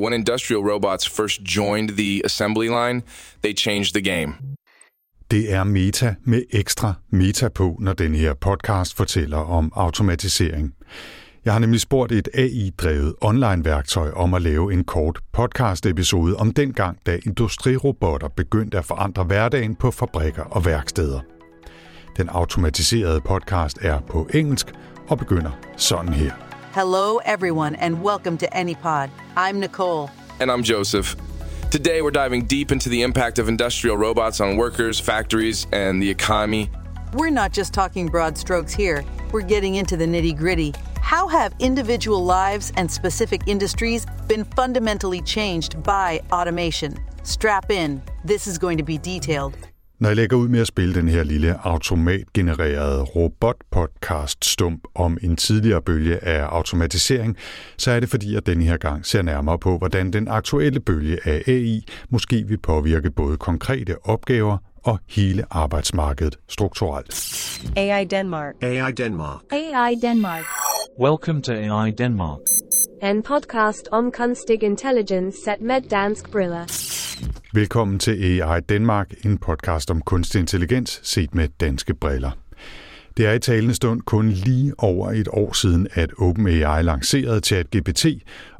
When industrial robots first joined the assembly line, they changed the game. Det er Meta med ekstra Meta på, når den her podcast fortæller om automatisering. Jeg har nemlig spurgt et AI-drevet online-værktøj om at lave en kort podcast-episode om dengang, da industrirobotter begyndte at forandre hverdagen på fabrikker og værksteder. Den automatiserede podcast er på engelsk og begynder sådan her. Hello, everyone, and welcome to AnyPod. I'm Nicole. And I'm Joseph. Today, we're diving deep into the impact of industrial robots on workers, factories, and the economy. We're not just talking broad strokes here, we're getting into the nitty gritty. How have individual lives and specific industries been fundamentally changed by automation? Strap in. This is going to be detailed. Når jeg lægger ud med at spille den her lille automatgenererede robot-podcast stump om en tidligere bølge af automatisering, så er det fordi, jeg denne her gang ser nærmere på, hvordan den aktuelle bølge af AI måske vil påvirke både konkrete opgaver og hele arbejdsmarkedet strukturelt. AI Denmark. AI Denmark. AI Denmark. Welcome to AI Denmark. En podcast om kunstig intelligens set med dansk briller. Velkommen til AI Danmark, en podcast om kunstig intelligens set med danske briller. Det er i talende stund kun lige over et år siden, at OpenAI lancerede ChatGPT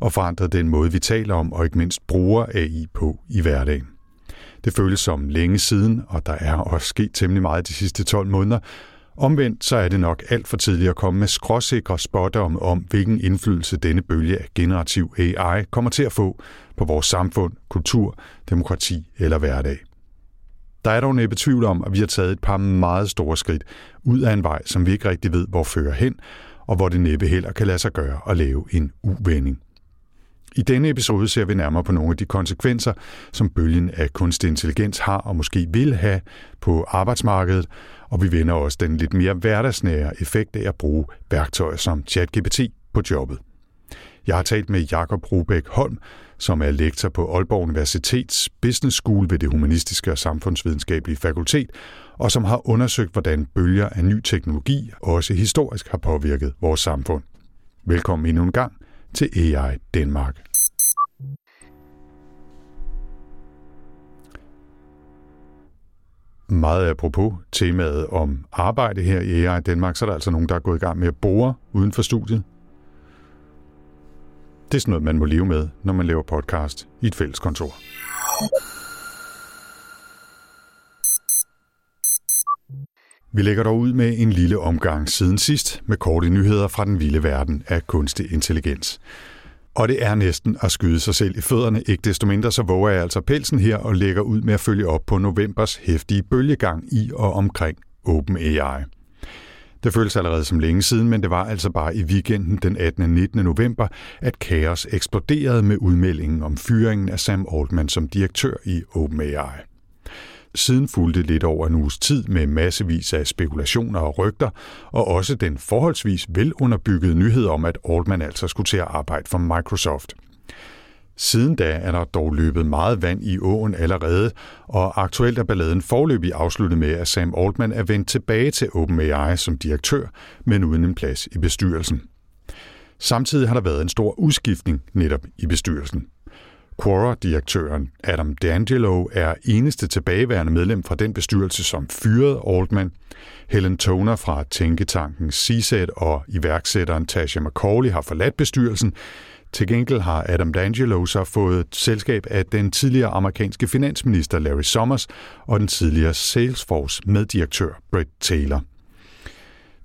og forandrede den måde, vi taler om og ikke mindst bruger AI på i hverdagen. Det føles som længe siden, og der er også sket temmelig meget de sidste 12 måneder, Omvendt så er det nok alt for tidligt at komme med skråsikre spådomme om, hvilken indflydelse denne bølge af generativ AI kommer til at få på vores samfund, kultur, demokrati eller hverdag. Der er dog næppe tvivl om, at vi har taget et par meget store skridt ud af en vej, som vi ikke rigtig ved, hvor fører hen, og hvor det næppe heller kan lade sig gøre at lave en uvending. I denne episode ser vi nærmere på nogle af de konsekvenser, som bølgen af kunstig intelligens har og måske vil have på arbejdsmarkedet, og vi vender også den lidt mere hverdagsnære effekt af at bruge værktøjer som ChatGPT på jobbet. Jeg har talt med Jakob Rubæk Holm, som er lektor på Aalborg Universitets Business School ved det Humanistiske og Samfundsvidenskabelige Fakultet, og som har undersøgt, hvordan bølger af ny teknologi også historisk har påvirket vores samfund. Velkommen endnu en gang til AI Danmark. Meget apropos temaet om arbejde her i AI Danmark, så er der altså nogen, der er gået i gang med at bore uden for studiet. Det er sådan noget, man må leve med, når man laver podcast i et fælles kontor. Vi lægger dog ud med en lille omgang siden sidst med korte nyheder fra den vilde verden af kunstig intelligens. Og det er næsten at skyde sig selv i fødderne. Ikke desto mindre så våger jeg altså pelsen her og lægger ud med at følge op på novembers hæftige bølgegang i og omkring OpenAI. Det føles allerede som længe siden, men det var altså bare i weekenden den 18. og 19. november, at kaos eksploderede med udmeldingen om fyringen af Sam Altman som direktør i OpenAI. Siden fulgte lidt over en uges tid med massevis af spekulationer og rygter, og også den forholdsvis velunderbyggede nyhed om, at Altman altså skulle til at arbejde for Microsoft. Siden da er der dog løbet meget vand i åen allerede, og aktuelt er balladen forløbig afsluttet med, at Sam Altman er vendt tilbage til OpenAI som direktør, men uden en plads i bestyrelsen. Samtidig har der været en stor udskiftning netop i bestyrelsen. Quora-direktøren Adam D'Angelo er eneste tilbageværende medlem fra den bestyrelse, som fyrede Altman. Helen Toner fra tænketanken CSET og iværksætteren Tasha McCauley har forladt bestyrelsen. Til gengæld har Adam D'Angelo så fået selskab af den tidligere amerikanske finansminister Larry Summers og den tidligere Salesforce meddirektør Brett Taylor.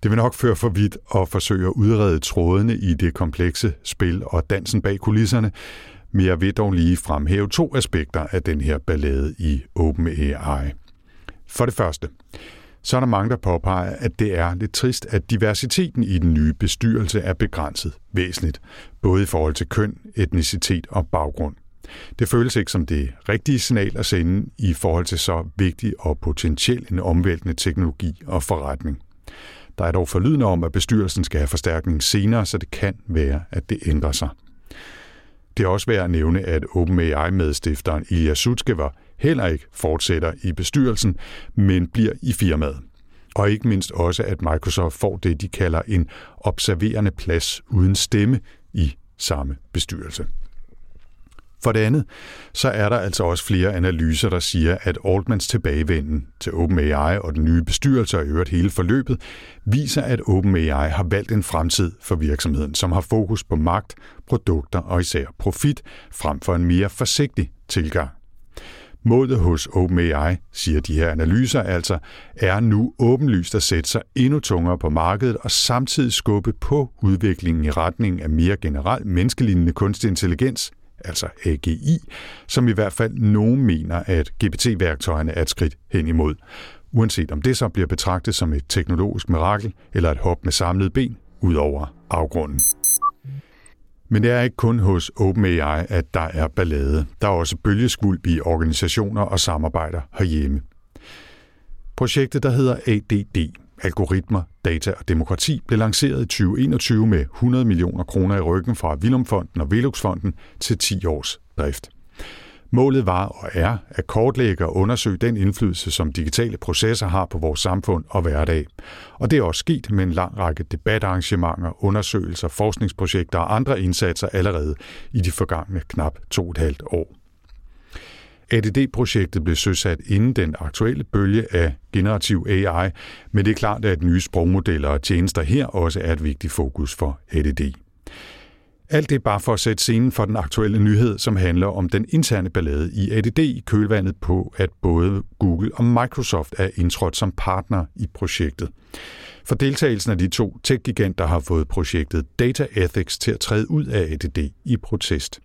Det vil nok føre for vidt at forsøge at udrede trådene i det komplekse spil og dansen bag kulisserne, men jeg vil dog lige fremhæve to aspekter af den her ballade i OpenAI. For det første, så er der mange, der påpeger, at det er lidt trist, at diversiteten i den nye bestyrelse er begrænset væsentligt, både i forhold til køn, etnicitet og baggrund. Det føles ikke som det rigtige signal at sende i forhold til så vigtig og potentielt en omvæltende teknologi og forretning. Der er dog forlydende om, at bestyrelsen skal have forstærkning senere, så det kan være, at det ændrer sig. Det er også værd at nævne, at OpenAI-medstifteren Ilya Sutskever heller ikke fortsætter i bestyrelsen, men bliver i firmaet. Og ikke mindst også, at Microsoft får det, de kalder en observerende plads uden stemme i samme bestyrelse. For det andet, så er der altså også flere analyser, der siger, at Altmans tilbagevenden til OpenAI og den nye bestyrelse og i øvrigt hele forløbet, viser, at OpenAI har valgt en fremtid for virksomheden, som har fokus på magt, produkter og især profit, frem for en mere forsigtig tilgang. Målet hos OpenAI, siger de her analyser altså, er nu åbenlyst at sætte sig endnu tungere på markedet og samtidig skubbe på udviklingen i retning af mere generelt menneskelignende kunstig intelligens, altså AGI, som i hvert fald nogen mener, at GPT-værktøjerne er et skridt hen imod. Uanset om det så bliver betragtet som et teknologisk mirakel eller et hop med samlede ben ud over afgrunden. Men det er ikke kun hos OpenAI, at der er ballade. Der er også bølgeskvulp i organisationer og samarbejder herhjemme. Projektet, der hedder ADD, Algoritmer, Data og Demokrati, blev lanceret i 2021 med 100 millioner kroner i ryggen fra Vilumfonden og Veluxfonden til 10 års drift. Målet var og er at kortlægge og undersøge den indflydelse, som digitale processer har på vores samfund og hverdag. Og det er også sket med en lang række debatarrangementer, undersøgelser, forskningsprojekter og andre indsatser allerede i de forgangne knap to og et halvt år. ADD-projektet blev søsat inden den aktuelle bølge af generativ AI, men det er klart, at nye sprogmodeller og tjenester her også er et vigtigt fokus for ADD. Alt det er bare for at sætte scenen for den aktuelle nyhed, som handler om den interne ballade i ADD i kølvandet på, at både Google og Microsoft er indtrådt som partner i projektet. For deltagelsen af de to tech-giganter har fået projektet Data Ethics til at træde ud af ADD i protest.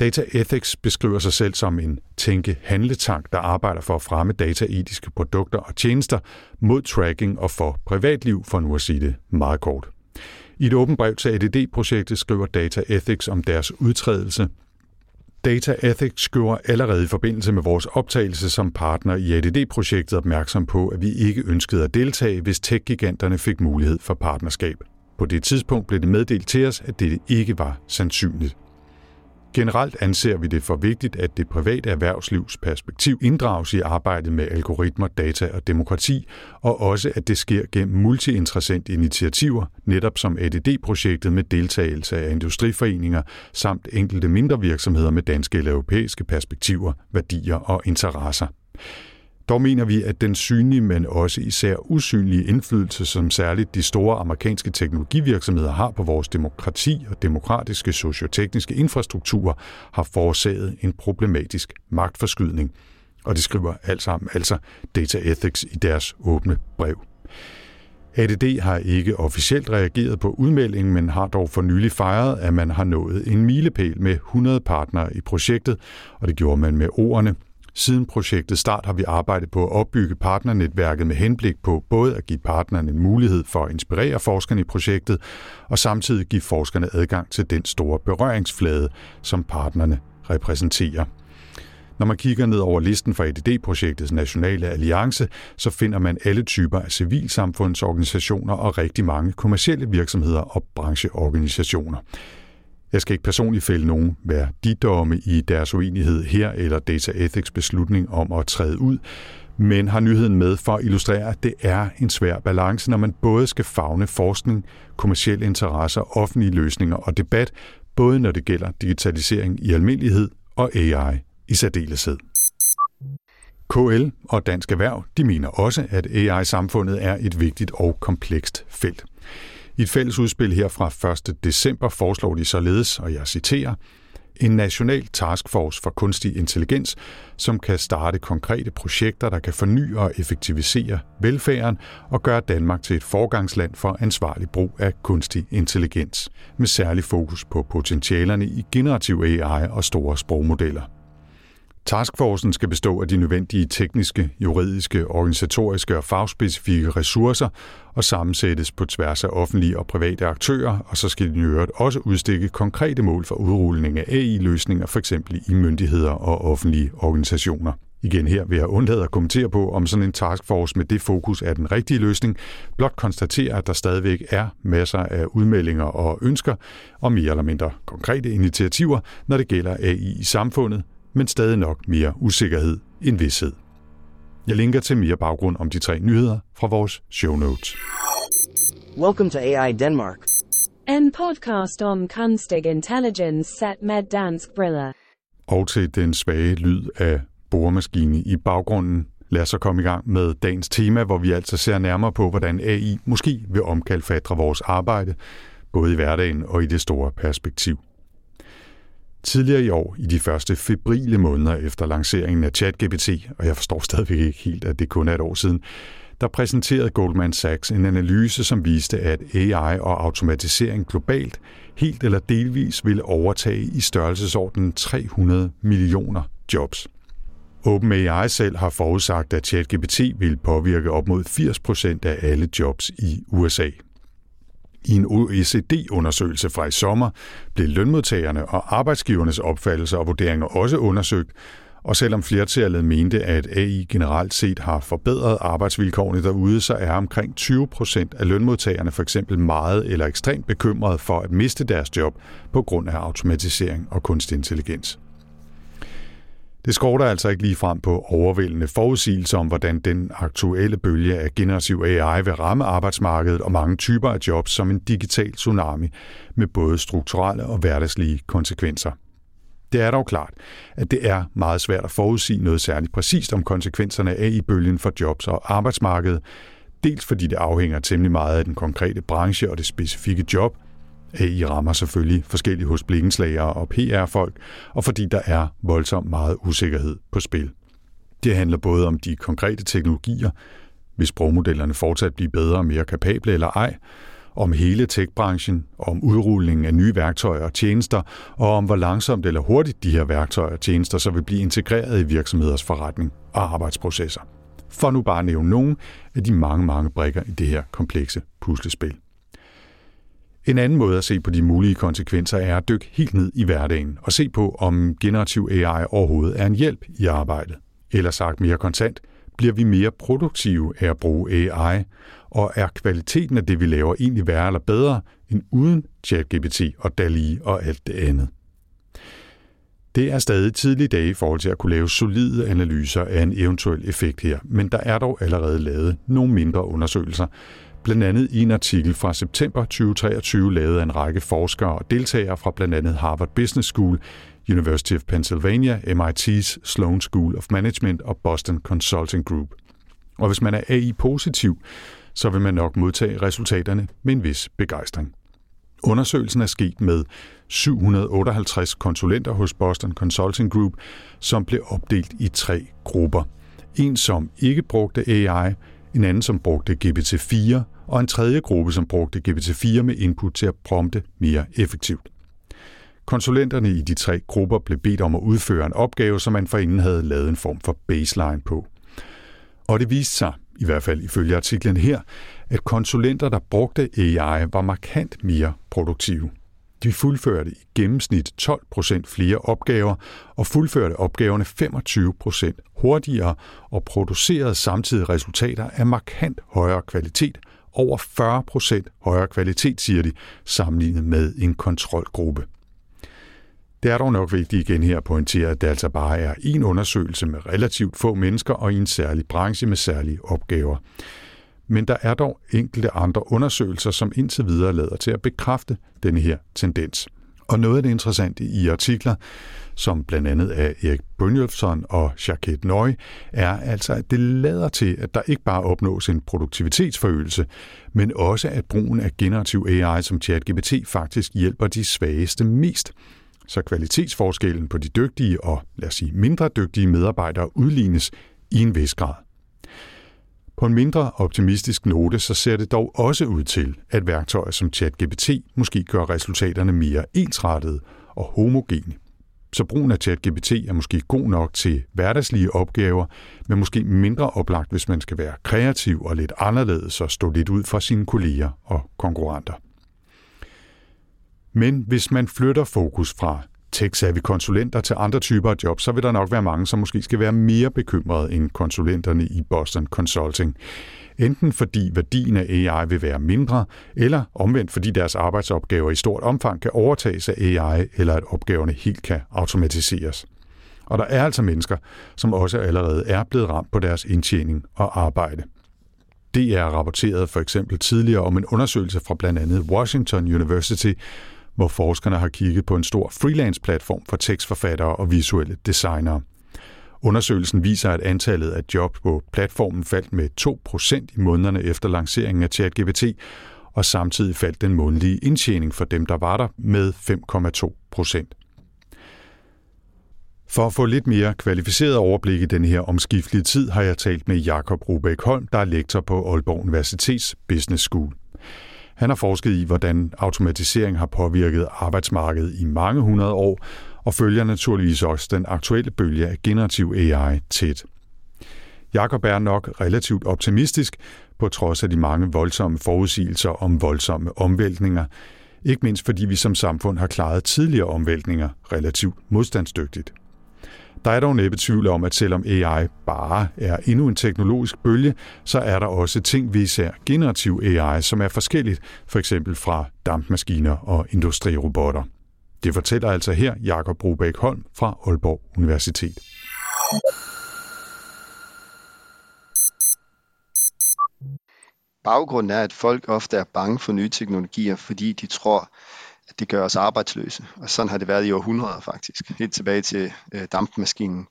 Data Ethics beskriver sig selv som en tænke-handletank, der arbejder for at fremme dataetiske produkter og tjenester mod tracking og for privatliv, for nu at sige det meget kort. I et åbent brev til ADD-projektet skriver Data Ethics om deres udtrædelse. Data Ethics skriver allerede i forbindelse med vores optagelse som partner i ADD-projektet opmærksom på, at vi ikke ønskede at deltage, hvis tech-giganterne fik mulighed for partnerskab. På det tidspunkt blev det meddelt til os, at det ikke var sandsynligt. Generelt anser vi det for vigtigt, at det private erhvervslivs perspektiv inddrages i arbejdet med algoritmer, data og demokrati, og også at det sker gennem multiinteressant initiativer, netop som ADD-projektet med deltagelse af industriforeninger samt enkelte mindre virksomheder med danske eller europæiske perspektiver, værdier og interesser. Dog mener vi, at den synlige, men også især usynlige indflydelse, som særligt de store amerikanske teknologivirksomheder har på vores demokrati og demokratiske sociotekniske infrastrukturer, har forårsaget en problematisk magtforskydning. Og det skriver alt sammen altså Data Ethics i deres åbne brev. ADD har ikke officielt reageret på udmeldingen, men har dog for nylig fejret, at man har nået en milepæl med 100 partnere i projektet, og det gjorde man med ordene Siden projektet start har vi arbejdet på at opbygge partnernetværket med henblik på både at give partnerne mulighed for at inspirere forskerne i projektet, og samtidig give forskerne adgang til den store berøringsflade, som partnerne repræsenterer. Når man kigger ned over listen for ADD-projektets nationale alliance, så finder man alle typer af civilsamfundsorganisationer og rigtig mange kommersielle virksomheder og brancheorganisationer. Jeg skal ikke personligt fælde nogen værdidomme i deres uenighed her eller Data Ethics beslutning om at træde ud, men har nyheden med for at illustrere, at det er en svær balance, når man både skal fagne forskning, kommersielle interesser, offentlige løsninger og debat, både når det gælder digitalisering i almindelighed og AI i særdeleshed. KL og Dansk Erhverv de mener også, at AI-samfundet er et vigtigt og komplekst felt. I et fælles udspil her fra 1. december foreslår de således, og jeg citerer, en national taskforce for kunstig intelligens, som kan starte konkrete projekter, der kan forny og effektivisere velfærden og gøre Danmark til et forgangsland for ansvarlig brug af kunstig intelligens, med særlig fokus på potentialerne i generativ AI og store sprogmodeller. Taskforcen skal bestå af de nødvendige tekniske, juridiske, organisatoriske og fagspecifikke ressourcer og sammensættes på tværs af offentlige og private aktører, og så skal den i øvrigt også udstikke konkrete mål for udrulning af AI-løsninger, f.eks. i myndigheder og offentlige organisationer. Igen her vil jeg undlade at kommentere på, om sådan en taskforce med det fokus er den rigtige løsning. Blot konstatere, at der stadigvæk er masser af udmeldinger og ønsker og mere eller mindre konkrete initiativer, når det gælder AI i samfundet, men stadig nok mere usikkerhed end vidshed. Jeg linker til mere baggrund om de tre nyheder fra vores show notes. Welcome to AI Denmark. En podcast om kunstig intelligens set med dansk briller. og til den svage lyd af boremaskine i baggrunden. Lad os så komme i gang med dagens tema, hvor vi altså ser nærmere på, hvordan AI måske vil omkalfatre vores arbejde, både i hverdagen og i det store perspektiv. Tidligere i år, i de første febrile måneder efter lanceringen af ChatGPT, og jeg forstår stadigvæk ikke helt, at det kun er et år siden, der præsenterede Goldman Sachs en analyse, som viste, at AI og automatisering globalt helt eller delvis ville overtage i størrelsesordenen 300 millioner jobs. OpenAI selv har forudsagt, at ChatGPT vil påvirke op mod 80 procent af alle jobs i USA. I en OECD-undersøgelse fra i sommer blev lønmodtagerne og arbejdsgivernes opfattelser og vurderinger også undersøgt, og selvom flertallet mente, at AI generelt set har forbedret arbejdsvilkårene derude, så er omkring 20 procent af lønmodtagerne for eksempel meget eller ekstremt bekymrede for at miste deres job på grund af automatisering og kunstig intelligens. Det skorter altså ikke lige frem på overvældende forudsigelser om, hvordan den aktuelle bølge af generativ AI vil ramme arbejdsmarkedet og mange typer af jobs som en digital tsunami med både strukturelle og hverdagslige konsekvenser. Det er dog klart, at det er meget svært at forudsige noget særligt præcist om konsekvenserne af AI-bølgen for jobs og arbejdsmarkedet, dels fordi det afhænger temmelig meget af den konkrete branche og det specifikke job, Øh, AI rammer selvfølgelig forskellige hos blikkenslager og PR-folk, og fordi der er voldsomt meget usikkerhed på spil. Det handler både om de konkrete teknologier, hvis sprogmodellerne fortsat bliver bedre og mere kapable eller ej, om hele techbranchen, om udrulningen af nye værktøjer og tjenester, og om hvor langsomt eller hurtigt de her værktøjer og tjenester så vil blive integreret i virksomheders forretning og arbejdsprocesser. For nu bare at nævne nogle af de mange, mange brikker i det her komplekse puslespil. En anden måde at se på de mulige konsekvenser er at dykke helt ned i hverdagen og se på, om generativ AI overhovedet er en hjælp i arbejdet. Eller sagt mere kontant, bliver vi mere produktive af at bruge AI, og er kvaliteten af det, vi laver, egentlig værre eller bedre end uden ChatGPT og DALI og alt det andet? Det er stadig tidlige dage i forhold til at kunne lave solide analyser af en eventuel effekt her, men der er dog allerede lavet nogle mindre undersøgelser, blandt andet i en artikel fra september 2023 lavet af en række forskere og deltagere fra blandt andet Harvard Business School, University of Pennsylvania, MIT's Sloan School of Management og Boston Consulting Group. Og hvis man er AI-positiv, så vil man nok modtage resultaterne med en vis begejstring. Undersøgelsen er sket med 758 konsulenter hos Boston Consulting Group, som blev opdelt i tre grupper. En, som ikke brugte AI, en anden, som brugte GPT-4, og en tredje gruppe, som brugte GPT-4 med input til at prompte mere effektivt. Konsulenterne i de tre grupper blev bedt om at udføre en opgave, som man forinden havde lavet en form for baseline på. Og det viste sig, i hvert fald ifølge artiklen her, at konsulenter, der brugte AI, var markant mere produktive. De fuldførte i gennemsnit 12 procent flere opgaver og fuldførte opgaverne 25 procent hurtigere og producerede samtidig resultater af markant højere kvalitet, over 40 procent højere kvalitet, siger de, sammenlignet med en kontrolgruppe. Det er dog nok vigtigt igen her at pointere, at det altså bare er en undersøgelse med relativt få mennesker og i en særlig branche med særlige opgaver. Men der er dog enkelte andre undersøgelser, som indtil videre lader til at bekræfte denne her tendens. Og noget af det interessante i artikler, som blandt andet af Erik Brynjolfsson og Jacquet Nøy, er altså, at det lader til, at der ikke bare opnås en produktivitetsforøgelse, men også at brugen af generativ AI som ChatGPT faktisk hjælper de svageste mest. Så kvalitetsforskellen på de dygtige og, lad os sige, mindre dygtige medarbejdere udlignes i en vis grad. På en mindre optimistisk note, så ser det dog også ud til, at værktøjer som ChatGPT måske gør resultaterne mere ensrettede og homogene. Så brugen af ChatGPT er måske god nok til hverdagslige opgaver, men måske mindre oplagt, hvis man skal være kreativ og lidt anderledes og stå lidt ud fra sine kolleger og konkurrenter. Men hvis man flytter fokus fra tech-savvy konsulenter til andre typer af job, så vil der nok være mange, som måske skal være mere bekymrede end konsulenterne i Boston Consulting. Enten fordi værdien af AI vil være mindre, eller omvendt fordi deres arbejdsopgaver i stort omfang kan overtages af AI, eller at opgaverne helt kan automatiseres. Og der er altså mennesker, som også allerede er blevet ramt på deres indtjening og arbejde. Det er rapporteret for eksempel tidligere om en undersøgelse fra blandt andet Washington University, hvor forskerne har kigget på en stor freelance-platform for tekstforfattere og visuelle designere. Undersøgelsen viser, at antallet af job på platformen faldt med 2% i månederne efter lanceringen af ChatGPT, og samtidig faldt den månedlige indtjening for dem, der var der, med 5,2%. For at få lidt mere kvalificeret overblik i den her omskiftelige tid, har jeg talt med Jakob Rubæk Holm, der er lektor på Aalborg Universitets Business School. Han har forsket i, hvordan automatisering har påvirket arbejdsmarkedet i mange hundrede år, og følger naturligvis også den aktuelle bølge af generativ AI tæt. Jakob er nok relativt optimistisk, på trods af de mange voldsomme forudsigelser om voldsomme omvæltninger, ikke mindst fordi vi som samfund har klaret tidligere omvæltninger relativt modstandsdygtigt. Der er dog næppe tvivl om, at selvom AI bare er endnu en teknologisk bølge, så er der også ting, vi især generativ AI, som er forskelligt, for eksempel fra dampmaskiner og industrirobotter. Det fortæller altså her Jakob Brubæk Holm fra Aalborg Universitet. Baggrunden er, at folk ofte er bange for nye teknologier, fordi de tror, at det gør os arbejdsløse. Og sådan har det været i århundreder faktisk, helt tilbage til øh, dampmaskinen.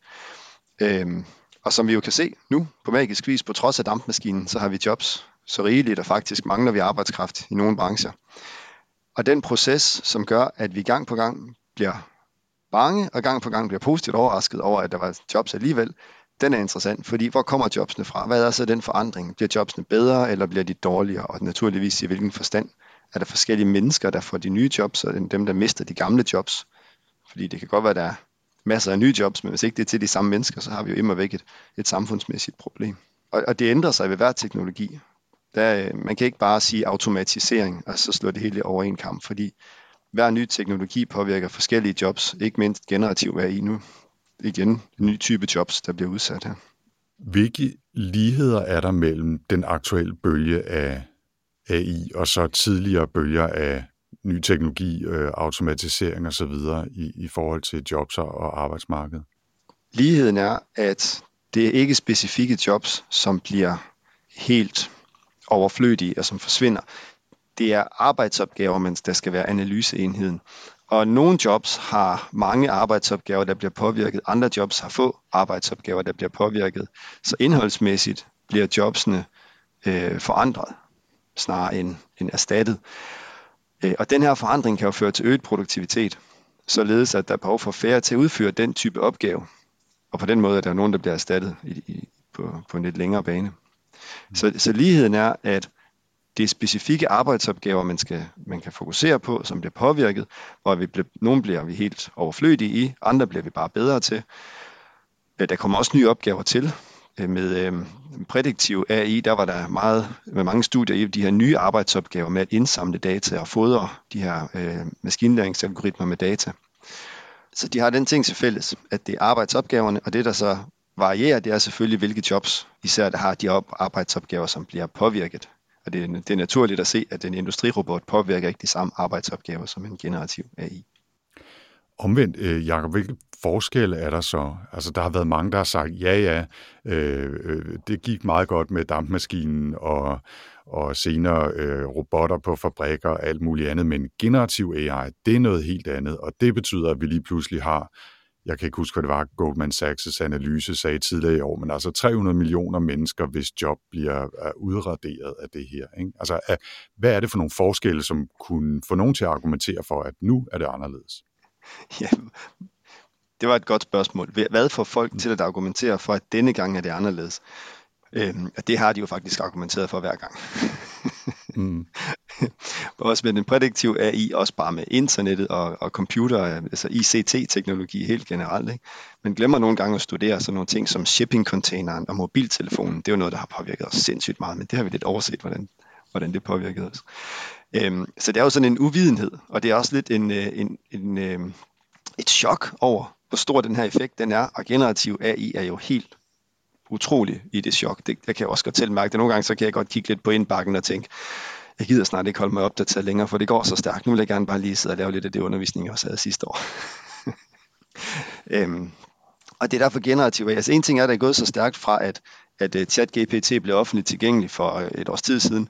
Øhm, og som vi jo kan se nu på magisk vis, på trods af dampmaskinen, så har vi jobs så rigeligt, og faktisk mangler vi arbejdskraft i nogle brancher. Og den proces, som gør, at vi gang på gang bliver bange, og gang på gang bliver positivt overrasket over, at der var jobs alligevel, den er interessant, fordi hvor kommer jobsene fra? Hvad er så den forandring? Bliver jobsene bedre, eller bliver de dårligere? Og naturligvis i hvilken forstand? Er der forskellige mennesker, der får de nye jobs, og dem, der mister de gamle jobs? Fordi det kan godt være, at der er masser af nye jobs, men hvis ikke det er til de samme mennesker, så har vi jo immer væk et, et samfundsmæssigt problem. Og, og det ændrer sig ved hver teknologi. Der, man kan ikke bare sige automatisering, og så slå det hele over en kamp, fordi hver ny teknologi påvirker forskellige jobs, ikke mindst generativ AI nu. Igen en ny type jobs, der bliver udsat her. Hvilke ligheder er der mellem den aktuelle bølge af AI og så tidligere bølger af ny teknologi, øh, automatisering osv. I, i forhold til jobs og arbejdsmarkedet? Ligheden er, at det er ikke specifikke jobs, som bliver helt overflødige og som forsvinder. Det er arbejdsopgaver, mens der skal være analyseenheden. Og nogle jobs har mange arbejdsopgaver, der bliver påvirket. Andre jobs har få arbejdsopgaver, der bliver påvirket. Så indholdsmæssigt bliver jobsene øh, forandret, snarere end, end erstattet. Øh, og den her forandring kan jo føre til øget produktivitet, således at der er behov for færre til at udføre den type opgave. Og på den måde er der nogen, der bliver erstattet i, i, på, på en lidt længere bane. Så, så ligheden er, at det er specifikke arbejdsopgaver, man, skal, man kan fokusere på, som bliver påvirket, og vi bliver, nogle bliver vi helt overflødige i, andre bliver vi bare bedre til. Der kommer også nye opgaver til. Øh, med øh, prædiktiv AI, der var der meget, med mange studier i de her nye arbejdsopgaver med at indsamle data og fodre de her øh, maskinlæringsalgoritmer med data. Så de har den ting til fælles, at det er arbejdsopgaverne, og det der så varierer, det er selvfølgelig, hvilke jobs især der har de arbejdsopgaver, som bliver påvirket. Og det er, det er naturligt at se, at en industrirobot påvirker ikke de samme arbejdsopgaver som en generativ AI. Omvendt, øh, Jacob, hvilke forskelle er der så? Altså, der har været mange, der har sagt, ja, ja, øh, øh, det gik meget godt med dampmaskinen og, og senere øh, robotter på fabrikker og alt muligt andet, men generativ AI, det er noget helt andet, og det betyder, at vi lige pludselig har jeg kan ikke huske, hvad det var, Goldman Sachs' analyse sagde tidligere i år, men altså 300 millioner mennesker, hvis job bliver udraderet af det her. Ikke? Altså, hvad er det for nogle forskelle, som kunne få nogen til at argumentere for, at nu er det anderledes? Ja, det var et godt spørgsmål. Hvad får folk til at argumentere for, at denne gang er det anderledes? Øhm, det har de jo faktisk argumenteret for hver gang. mm. også med den prædiktive AI, også bare med internettet og, og computer, altså ICT-teknologi helt generelt. Ikke? Men glemmer nogle gange at studere sådan nogle ting som shipping-containeren og mobiltelefonen. Det er jo noget, der har påvirket os sindssygt meget, men det har vi lidt overset, hvordan, hvordan det påvirkede os. Øhm, så det er jo sådan en uvidenhed, og det er også lidt en, øh, en, en, en, et chok over, hvor stor den her effekt den er, og generativ AI er jo helt utrolig i det chok. Det, jeg kan jeg også godt tilmærke. Det. Nogle gange så kan jeg godt kigge lidt på indbakken og tænke, jeg gider snart ikke holde mig opdateret længere, for det går så stærkt. Nu vil jeg gerne bare lige sidde og lave lidt af det undervisning, jeg også havde sidste år. øhm, og det er derfor generativ AI. Altså en ting er, at det er gået så stærkt fra, at, at øh, ChatGPT blev offentligt tilgængelig for et års tid siden,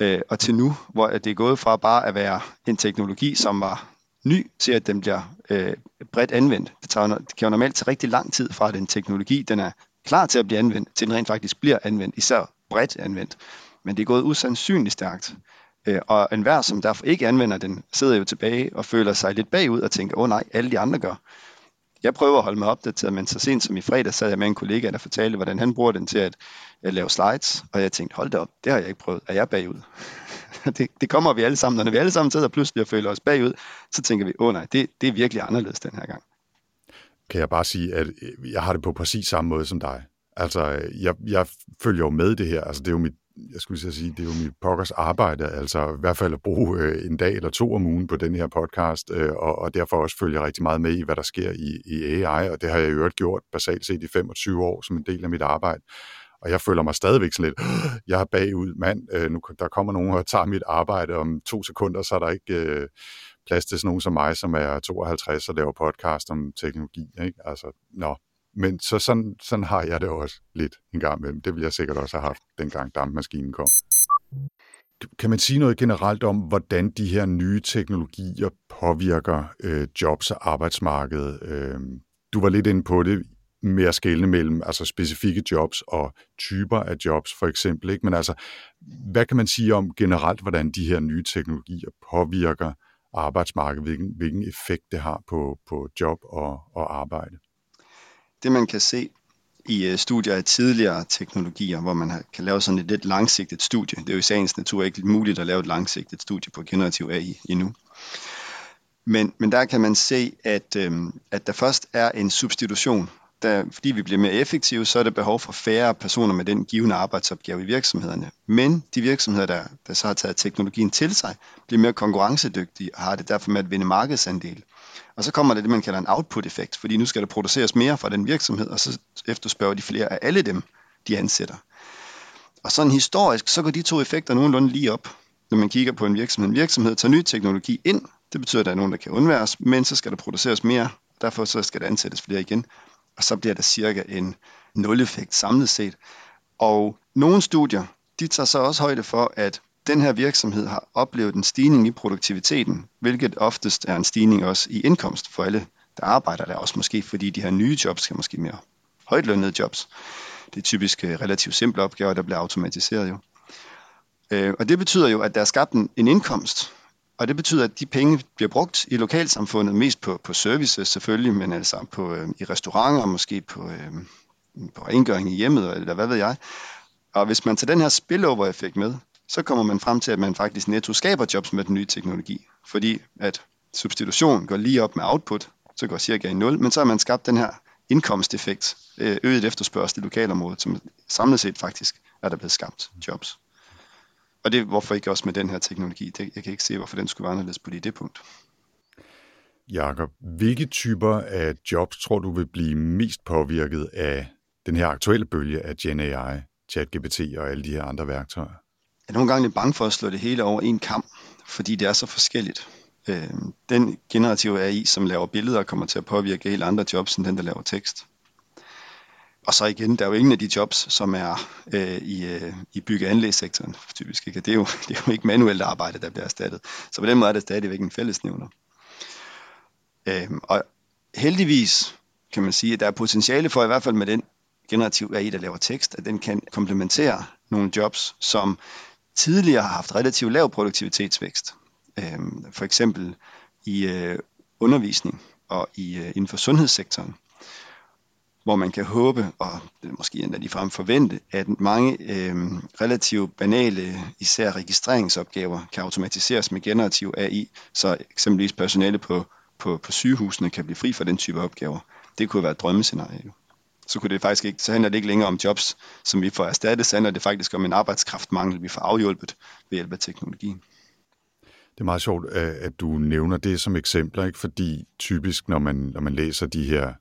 øh, og til nu, hvor det er gået fra bare at være en teknologi, som var ny, til at den bliver øh, bredt anvendt. Det, tager, det kan jo normalt tage rigtig lang tid fra, at en teknologi den er klar til at blive anvendt, til den rent faktisk bliver anvendt, især bredt anvendt. Men det er gået usandsynligt stærkt. Øh, og enhver, som derfor ikke anvender den, sidder jo tilbage og føler sig lidt bagud og tænker, åh oh, nej, alle de andre gør. Jeg prøver at holde mig opdateret, men så sent som i fredag sad jeg med en kollega, der fortalte, hvordan han bruger den til at, at lave slides, og jeg tænkte, hold da op, det har jeg ikke prøvet. Er jeg bagud? det, det kommer vi alle sammen, og når vi alle sammen sidder pludselig og føler os bagud, så tænker vi, åh oh, nej, det, det er virkelig anderledes den her gang. Kan jeg bare sige, at jeg har det på præcis samme måde som dig. Altså, jeg, jeg følger jo med det her. Altså, det er jo mit jeg skulle sige, det er jo mit pokkers arbejde, altså i hvert fald at bruge øh, en dag eller to om ugen på den her podcast, øh, og, og derfor også følge rigtig meget med i, hvad der sker i, i AI, og det har jeg i øvrigt gjort basalt set i 25 år som en del af mit arbejde. Og jeg føler mig stadigvæk sådan lidt, jeg er bagud, mand, øh, nu, der kommer nogen og tager mit arbejde om to sekunder, så er der ikke øh, plads til sådan nogen som mig, som er 52 og laver podcast om teknologi. Ikke? Altså, nå, men så sådan, sådan har jeg det også lidt en gang imellem. Det vil jeg sikkert også have haft, dengang dampmaskinen kom. Kan man sige noget generelt om, hvordan de her nye teknologier påvirker øh, jobs og arbejdsmarkedet? Øh, du var lidt inde på det med at skelne mellem altså specifikke jobs og typer af jobs, for eksempel. Ikke? Men altså, hvad kan man sige om generelt, hvordan de her nye teknologier påvirker arbejdsmarkedet, hvilken, hvilken effekt det har på, på job og, og arbejde? Det man kan se i øh, studier af tidligere teknologier, hvor man kan lave sådan et lidt langsigtet studie. Det er jo i sagens natur ikke muligt at lave et langsigtet studie på generativ AI endnu. Men, men der kan man se, at, øhm, at der først er en substitution. Der, fordi vi bliver mere effektive, så er der behov for færre personer med den givende arbejdsopgave i virksomhederne. Men de virksomheder, der, der så har taget teknologien til sig, bliver mere konkurrencedygtige og har det derfor med at vinde markedsandel. Og så kommer der det, man kalder en output-effekt, fordi nu skal der produceres mere fra den virksomhed, og så efterspørger de flere af alle dem, de ansætter. Og sådan historisk, så går de to effekter nogenlunde lige op, når man kigger på en virksomhed. En virksomhed tager ny teknologi ind, det betyder, at der er nogen, der kan undværes, men så skal der produceres mere, derfor så skal der ansættes flere igen, og så bliver der cirka en nul-effekt samlet set. Og nogle studier, de tager så også højde for, at den her virksomhed har oplevet en stigning i produktiviteten, hvilket oftest er en stigning også i indkomst for alle, der arbejder der, også måske fordi de her nye jobs skal måske mere højtlønnede jobs. Det er typisk øh, relativt simple opgaver, der bliver automatiseret jo. Øh, og det betyder jo, at der er skabt en, en indkomst, og det betyder, at de penge bliver brugt i lokalsamfundet, mest på, på services selvfølgelig, men altså på, øh, i restauranter, måske på, øh, på rengøring i hjemmet, eller hvad ved jeg. Og hvis man tager den her spillover-effekt med, så kommer man frem til, at man faktisk netto skaber jobs med den nye teknologi. Fordi at substitution går lige op med output, så går cirka i 0, men så har man skabt den her indkomsteffekt, øh, øget efterspørgsel i lokalområdet, som samlet set faktisk er der blevet skabt jobs. Og det hvorfor ikke også med den her teknologi. Det, jeg kan ikke se, hvorfor den skulle være anderledes på lige det punkt. Jakob, hvilke typer af jobs tror du vil blive mest påvirket af den her aktuelle bølge af Gen AI, ChatGPT og alle de her andre værktøjer? Er nogle gange lidt bange for at slå det hele over en kamp, fordi det er så forskelligt. Øh, den generative AI, som laver billeder, kommer til at påvirke helt andre jobs, end den, der laver tekst. Og så igen, der er jo ingen af de jobs, som er øh, i, øh, i bygge- og anlægssektoren, typisk. Ikke? Det, er jo, det er jo ikke manuelt arbejde, der bliver erstattet. Så på den måde er det stadigvæk en fællesnævner. Øh, og heldigvis kan man sige, at der er potentiale for, i hvert fald med den generativ AI, der laver tekst, at den kan komplementere nogle jobs, som tidligere har haft relativt lav produktivitetsvækst. Øh, for eksempel i øh, undervisning og i øh, inden for sundhedssektoren, hvor man kan håbe, og måske endda ligefrem forvente, at mange øh, relativt banale, især registreringsopgaver, kan automatiseres med generativ AI, så eksempelvis personale på, på, på sygehusene kan blive fri for den type opgaver. Det kunne være et drømmescenarie så, kunne det faktisk ikke, så handler det ikke længere om jobs, som vi får erstattet, så handler det faktisk om en arbejdskraftmangel, vi får afhjulpet ved hjælp af teknologien. Det er meget sjovt, at du nævner det som eksempler, ikke? fordi typisk, når man, når man læser de her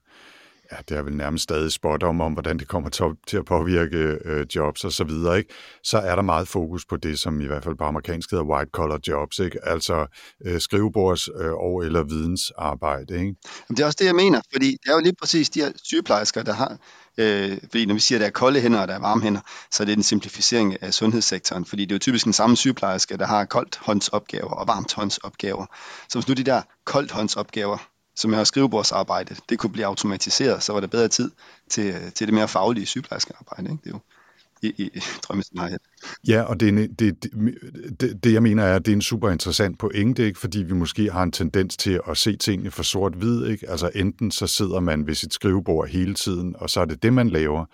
ja, det er vel nærmest stadig spot om, om hvordan det kommer til at påvirke øh, jobs og så videre, ikke? så er der meget fokus på det, som i hvert fald på amerikansk hedder white collar jobs, ikke? altså øh, skrivebords- øh, og eller vidensarbejde. Ikke? Jamen, det er også det, jeg mener, fordi det er jo lige præcis de her sygeplejersker, der har Øh, fordi når vi siger, at der er kolde hænder og der er varme hænder, så er det en simplificering af sundhedssektoren, fordi det er jo typisk den samme sygeplejerske, der har koldt håndsopgaver og varmt håndsopgaver. Så hvis nu de der koldt håndsopgaver, som er skrivebordsarbejde, det kunne blive automatiseret, så var der bedre tid til, øh, til det mere faglige sygeplejerskearbejde. Ikke? Det er jo i, i drømmescenariet. Ja, og det, det, det, det, det jeg mener er, at det er en super interessant pointe, ikke? fordi vi måske har en tendens til at se tingene for sort-hvid. Ikke? Altså enten så sidder man ved sit skrivebord hele tiden, og så er det det, man laver,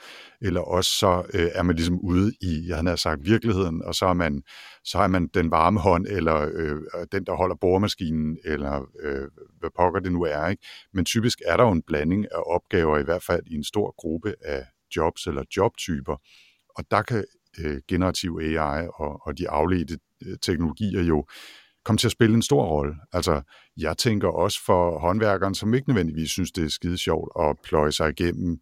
eller også så øh, er man ligesom ude i, jeg havde sagt, virkeligheden, og så er man, så er man den varme hånd, eller øh, den, der holder boremaskinen, eller øh, hvad pokker det nu er. Ikke? Men typisk er der jo en blanding af opgaver, i hvert fald i en stor gruppe af jobs eller jobtyper, og der kan øh, generativ AI og, og de afledte øh, teknologier jo komme til at spille en stor rolle. Altså, jeg tænker også for håndværkeren, som ikke nødvendigvis synes, det er skide sjovt at pløje sig igennem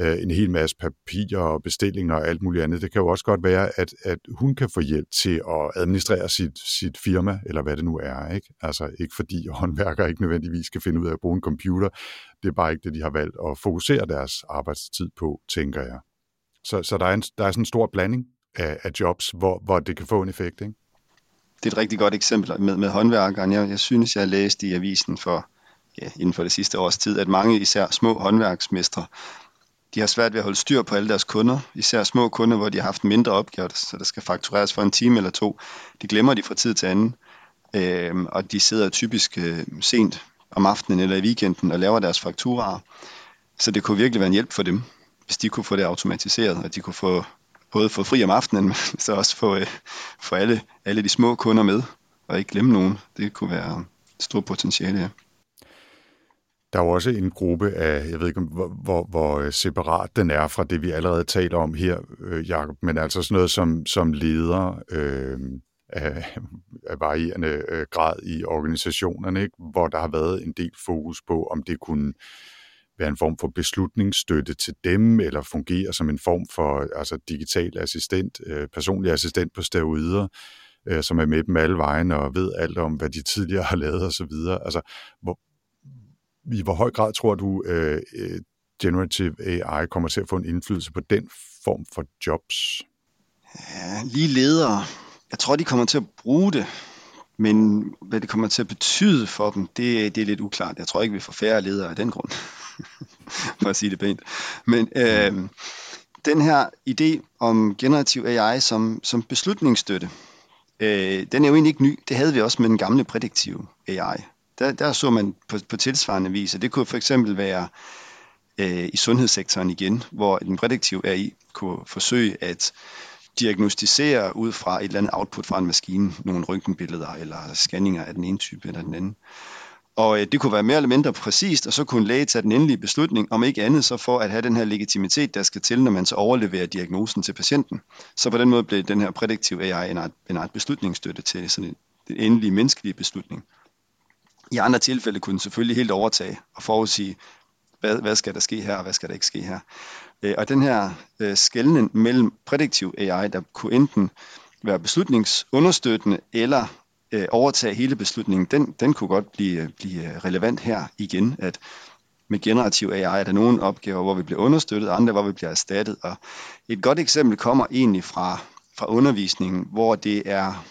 øh, en hel masse papirer og bestillinger og alt muligt andet. Det kan jo også godt være, at, at hun kan få hjælp til at administrere sit, sit firma, eller hvad det nu er. Ikke? Altså ikke fordi håndværkere ikke nødvendigvis skal finde ud af at bruge en computer. Det er bare ikke det, de har valgt at fokusere deres arbejdstid på, tænker jeg. Så, så der, er en, der er sådan en stor blanding af, af jobs, hvor, hvor det kan få en effekt. Ikke? Det er et rigtig godt eksempel med, med håndværkeren. Jeg, jeg synes, jeg læste i avisen for ja, inden for det sidste års tid, at mange især små håndværksmestre, de har svært ved at holde styr på alle deres kunder, især små kunder, hvor de har haft mindre opgaver, så der skal faktureres for en time eller to. De glemmer de fra tid til anden, øh, og de sidder typisk øh, sent om aftenen eller i weekenden og laver deres fakturaer. Så det kunne virkelig være en hjælp for dem hvis de kunne få det automatiseret, og de kunne få både få fri om aftenen, men så også få, øh, få alle, alle de små kunder med, og ikke glemme nogen. Det kunne være et stort potentiale, ja. Der er jo også en gruppe af, jeg ved ikke, hvor, hvor, hvor øh, separat den er fra det, vi allerede taler om her, øh, Jacob, men altså sådan noget som, som leder øh, af, af varierende øh, grad i organisationerne, ikke? hvor der har været en del fokus på, om det kunne øh, være en form for beslutningsstøtte til dem, eller fungere som en form for altså digital assistent, øh, personlig assistent på steroider, øh, som er med dem alle vejen og ved alt om, hvad de tidligere har lavet osv. Altså, hvor, i hvor høj grad tror du, øh, øh generative AI kommer til at få en indflydelse på den form for jobs? Ja, lige ledere. Jeg tror, de kommer til at bruge det men hvad det kommer til at betyde for dem, det, det er lidt uklart. Jeg tror ikke, vi får færre ledere af den grund, for at sige det pænt. Men øh, den her idé om generativ AI som, som beslutningsstøtte, øh, den er jo egentlig ikke ny. Det havde vi også med den gamle prædiktive AI. Der, der så man på, på tilsvarende vis, og det kunne for eksempel være øh, i sundhedssektoren igen, hvor den prædiktive AI kunne forsøge at diagnostisere ud fra et eller andet output fra en maskine, nogle røntgenbilleder eller scanninger af den ene type eller den anden. Og øh, det kunne være mere eller mindre præcist, og så kunne en læge tage den endelige beslutning, om ikke andet så for at have den her legitimitet, der skal til, når man så overleverer diagnosen til patienten. Så på den måde blev den her prædiktive AI en art, en art beslutningsstøtte til sådan en, den endelige menneskelige beslutning. I andre tilfælde kunne den selvfølgelig helt overtage og forudsige, hvad, hvad skal der ske her, og hvad skal der ikke ske her. Øh, og den her øh, skældning mellem prædiktiv AI, der kunne enten være beslutningsunderstøttende eller øh, overtage hele beslutningen, den, den kunne godt blive, øh, blive øh, relevant her igen, at med generativ AI er der nogle opgaver, hvor vi bliver understøttet, og andre, hvor vi bliver erstattet. Og et godt eksempel kommer egentlig fra, fra undervisningen, hvor det er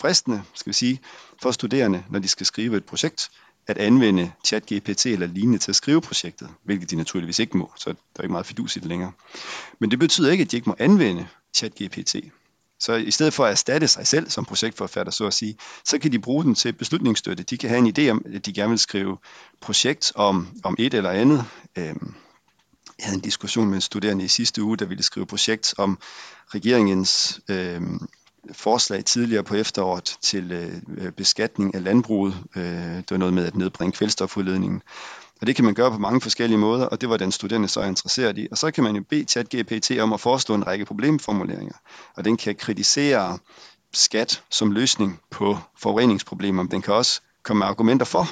fristende, skal vi sige, for studerende, når de skal skrive et projekt, at anvende ChatGPT eller lignende til at skrive projektet, hvilket de naturligvis ikke må, så der er ikke meget fidus i det længere. Men det betyder ikke, at de ikke må anvende ChatGPT. Så i stedet for at erstatte sig selv som projektforfatter, så at sige, så kan de bruge den til beslutningsstøtte. De kan have en idé om, at de gerne vil skrive projekt om, om et eller andet. Øhm, jeg havde en diskussion med en studerende i sidste uge, der ville skrive projekt om regeringens øhm, forslag tidligere på efteråret til øh, beskatning af landbruget. Øh, det var noget med at nedbringe kvælstofudledningen. Og det kan man gøre på mange forskellige måder, og det var den studerende så interesseret i. Og så kan man jo bede ChatGPT om at forestå en række problemformuleringer, og den kan kritisere skat som løsning på forureningsproblemer. Den kan også komme med argumenter for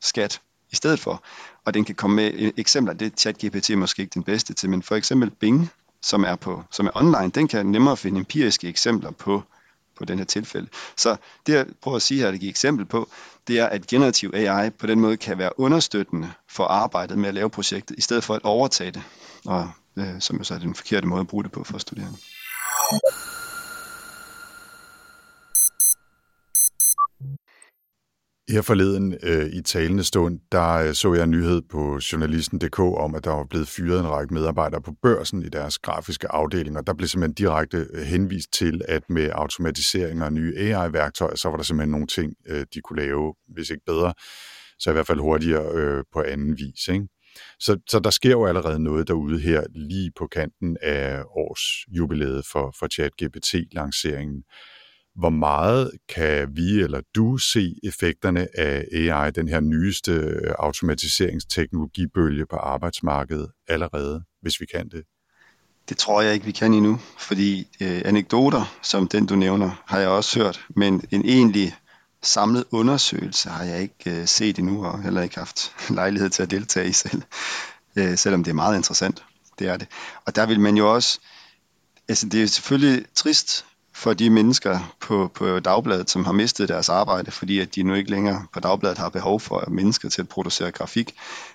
skat i stedet for, og den kan komme med e- eksempler. Det er ChatGPT måske ikke den bedste til, men for eksempel Bing som er, på, som er online, den kan nemmere finde empiriske eksempler på, på den her tilfælde. Så det jeg prøver at sige her, at give eksempel på, det er, at generativ AI på den måde kan være understøttende for arbejdet med at lave projektet, i stedet for at overtage det, og øh, som jo så er den forkerte måde at bruge det på for studerende. Her forleden øh, i talende stund, der øh, så jeg en nyhed på journalisten.dk om, at der var blevet fyret en række medarbejdere på børsen i deres grafiske afdeling, og der blev simpelthen direkte øh, henvist til, at med automatisering og nye AI-værktøjer, så var der simpelthen nogle ting, øh, de kunne lave, hvis ikke bedre, så i hvert fald hurtigere øh, på anden vis. Ikke? Så, så der sker jo allerede noget derude her, lige på kanten af årsjubilæet for, for ChatGPT-lanceringen hvor meget kan vi eller du se effekterne af AI, den her nyeste øh, automatiseringsteknologibølge på arbejdsmarkedet allerede, hvis vi kan det? Det tror jeg ikke, vi kan endnu, fordi øh, anekdoter, som den du nævner, har jeg også hørt, men en egentlig samlet undersøgelse har jeg ikke øh, set endnu, og heller ikke haft lejlighed til at deltage i selv, øh, selvom det er meget interessant. Det er det. Og der vil man jo også, altså det er selvfølgelig trist, for de mennesker på, på dagbladet, som har mistet deres arbejde, fordi at de nu ikke længere på dagbladet har behov for mennesker til at producere grafik.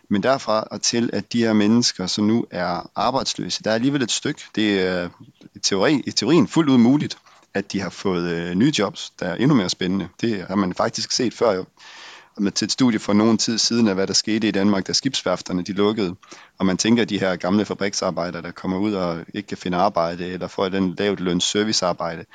Men derfra og til, at de her mennesker, som nu er arbejdsløse, der er alligevel et stykke. Det er i, teori, i teorien fuldt ud muligt, at de har fået øh, nye jobs, der er endnu mere spændende. Det har man faktisk set før Jo til et studie for nogen tid siden af, hvad der skete i Danmark, da skibsværfterne de lukkede. Og man tænker, at de her gamle fabriksarbejdere, der kommer ud og ikke kan finde arbejde, eller får den lavt løn servicearbejde.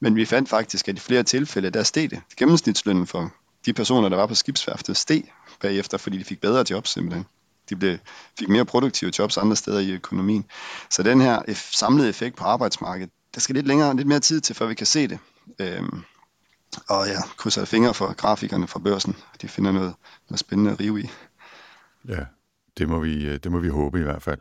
Men vi fandt faktisk, at i flere tilfælde, der steg det. Gennemsnitslønnen for de personer, der var på skibsværftet, steg bagefter, fordi de fik bedre jobs simpelthen. De blev, fik mere produktive jobs andre steder i økonomien. Så den her samlede effekt på arbejdsmarkedet, der skal lidt længere, lidt mere tid til, før vi kan se det. Øhm, og ja, krydser fingre for grafikerne fra børsen. De finder noget, noget spændende at rive i. Ja, det må vi, øh, det må vi håbe i hvert fald.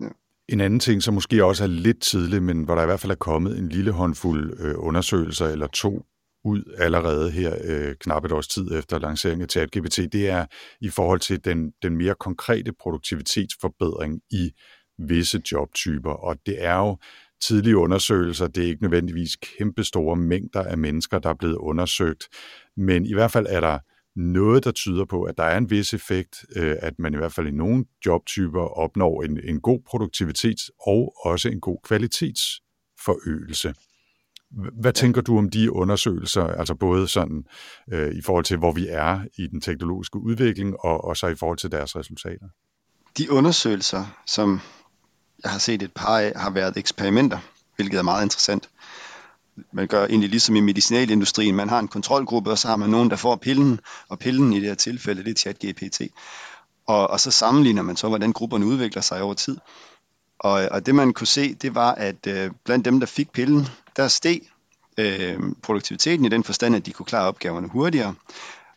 Ja. En anden ting, som måske også er lidt tidlig, men hvor der i hvert fald er kommet en lille håndfuld øh, undersøgelser eller to ud allerede her øh, knap et års tid efter lanceringen af ChatGPT, det er i forhold til den, den mere konkrete produktivitetsforbedring i visse jobtyper. Og det er jo tidlige undersøgelser. Det er ikke nødvendigvis kæmpe store mængder af mennesker, der er blevet undersøgt, men i hvert fald er der noget, der tyder på, at der er en vis effekt, øh, at man i hvert fald i nogle jobtyper opnår en, en god produktivitets- og også en god kvalitetsforøgelse. Hvad tænker du om de undersøgelser, altså både sådan øh, i forhold til, hvor vi er i den teknologiske udvikling, og, og så i forhold til deres resultater? De undersøgelser, som jeg har set et par af, har været eksperimenter, hvilket er meget interessant. Man gør egentlig ligesom i medicinalindustrien. Man har en kontrolgruppe, og så har man nogen, der får pillen, og pillen i det her tilfælde, det er ChatGPT. Og, og så sammenligner man så, hvordan grupperne udvikler sig over tid. Og, og det man kunne se, det var, at øh, blandt dem, der fik pillen, der steg øh, produktiviteten i den forstand, at de kunne klare opgaverne hurtigere,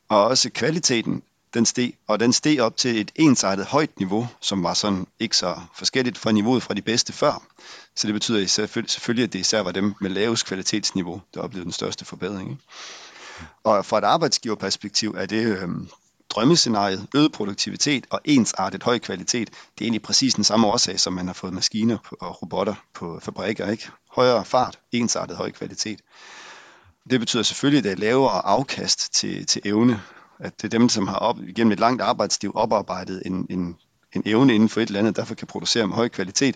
og også kvaliteten den steg, og den steg op til et ensartet højt niveau, som var sådan ikke så forskelligt fra niveauet fra de bedste før. Så det betyder selvfølgelig, at det især var dem med lavest kvalitetsniveau, der oplevede den største forbedring. Ikke? Og fra et arbejdsgiverperspektiv er det øh, drømmescenariet, øget produktivitet og ensartet høj kvalitet. Det er egentlig præcis den samme årsag, som man har fået maskiner og robotter på fabrikker. Ikke? Højere fart, ensartet høj kvalitet. Det betyder selvfølgelig, at det er lavere afkast til, til evne at det er dem, som har op, gennem et langt arbejdsliv oparbejdet en, en, en evne inden for et eller andet, derfor kan producere med høj kvalitet,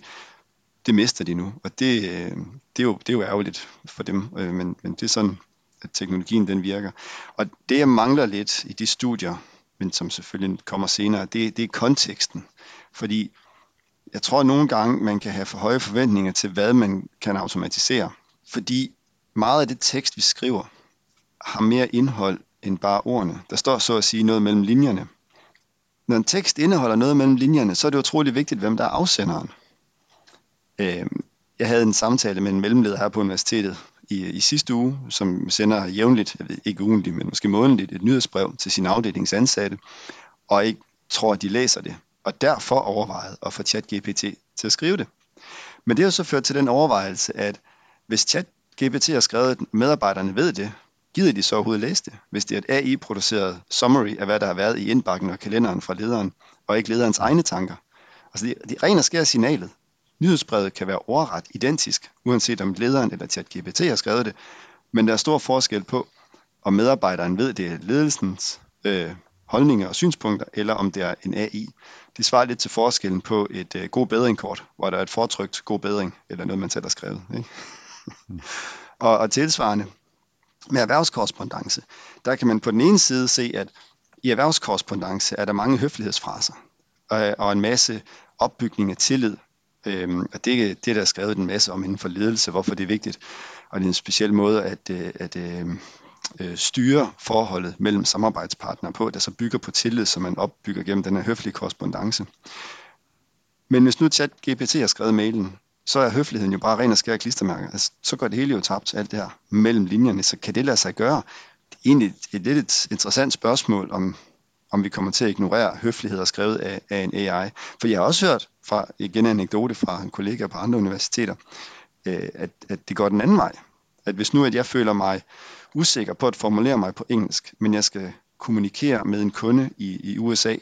det mister de nu. Og det, øh, det, er, jo, det er jo ærgerligt for dem, øh, men, men det er sådan, at teknologien den virker. Og det, jeg mangler lidt i de studier, men som selvfølgelig kommer senere, det, det er konteksten. Fordi jeg tror at nogle gange, man kan have for høje forventninger til, hvad man kan automatisere. Fordi meget af det tekst, vi skriver, har mere indhold end bare ordene. Der står så at sige noget mellem linjerne. Når en tekst indeholder noget mellem linjerne, så er det utrolig vigtigt, hvem der er afsenderen. Øh, jeg havde en samtale med en mellemleder her på universitetet i, i sidste uge, som sender jævnligt, jeg ved, ikke ugentligt, men måske månedligt, et nyhedsbrev til sin afdelingsansatte, og ikke tror, at de læser det, og derfor overvejede at få ChatGPT til at skrive det. Men det har så ført til den overvejelse, at hvis ChatGPT har skrevet, at medarbejderne ved det, gider de så overhovedet læse det, hvis det er et AI-produceret summary af, hvad der har været i indbakken og kalenderen fra lederen, og ikke lederens egne tanker. Altså det, det rent og skærer signalet. Nyhedsbrevet kan være overret identisk, uanset om lederen eller ChatGPT har skrevet det, Men der er stor forskel på, om medarbejderen ved, det er ledelsens øh, holdninger og synspunkter, eller om det er en AI. Det svarer lidt til forskellen på et øh, god bedringkort, hvor der er et fortrykt god bedring, eller noget, man selv har skrevet. Ikke? og, og tilsvarende med erhvervskorrespondence, der kan man på den ene side se, at i erhvervskorrespondence er der mange høflighedsfraser, og, og en masse opbygning af tillid. Øhm, og det, det der er skrevet en masse om inden for ledelse, hvorfor det er vigtigt. Og det er en speciel måde at, øh, at, at øh, styre forholdet mellem samarbejdspartnere på, der så bygger på tillid, som man opbygger gennem den her høflige korrespondence. Men hvis nu ChatGPT har skrevet mailen, så er høfligheden jo bare ren og skær klistermærker. Altså, så går det hele jo tabt, alt det her mellem linjerne. Så kan det lade sig gøre? Det er egentlig et lidt et interessant spørgsmål, om, om vi kommer til at ignorere høfligheder skrevet af, af en AI. For jeg har også hørt fra, igen en anekdote fra en kollega på andre universiteter, øh, at, at det går den anden vej. At hvis nu at jeg føler mig usikker på at formulere mig på engelsk, men jeg skal kommunikere med en kunde i, i USA,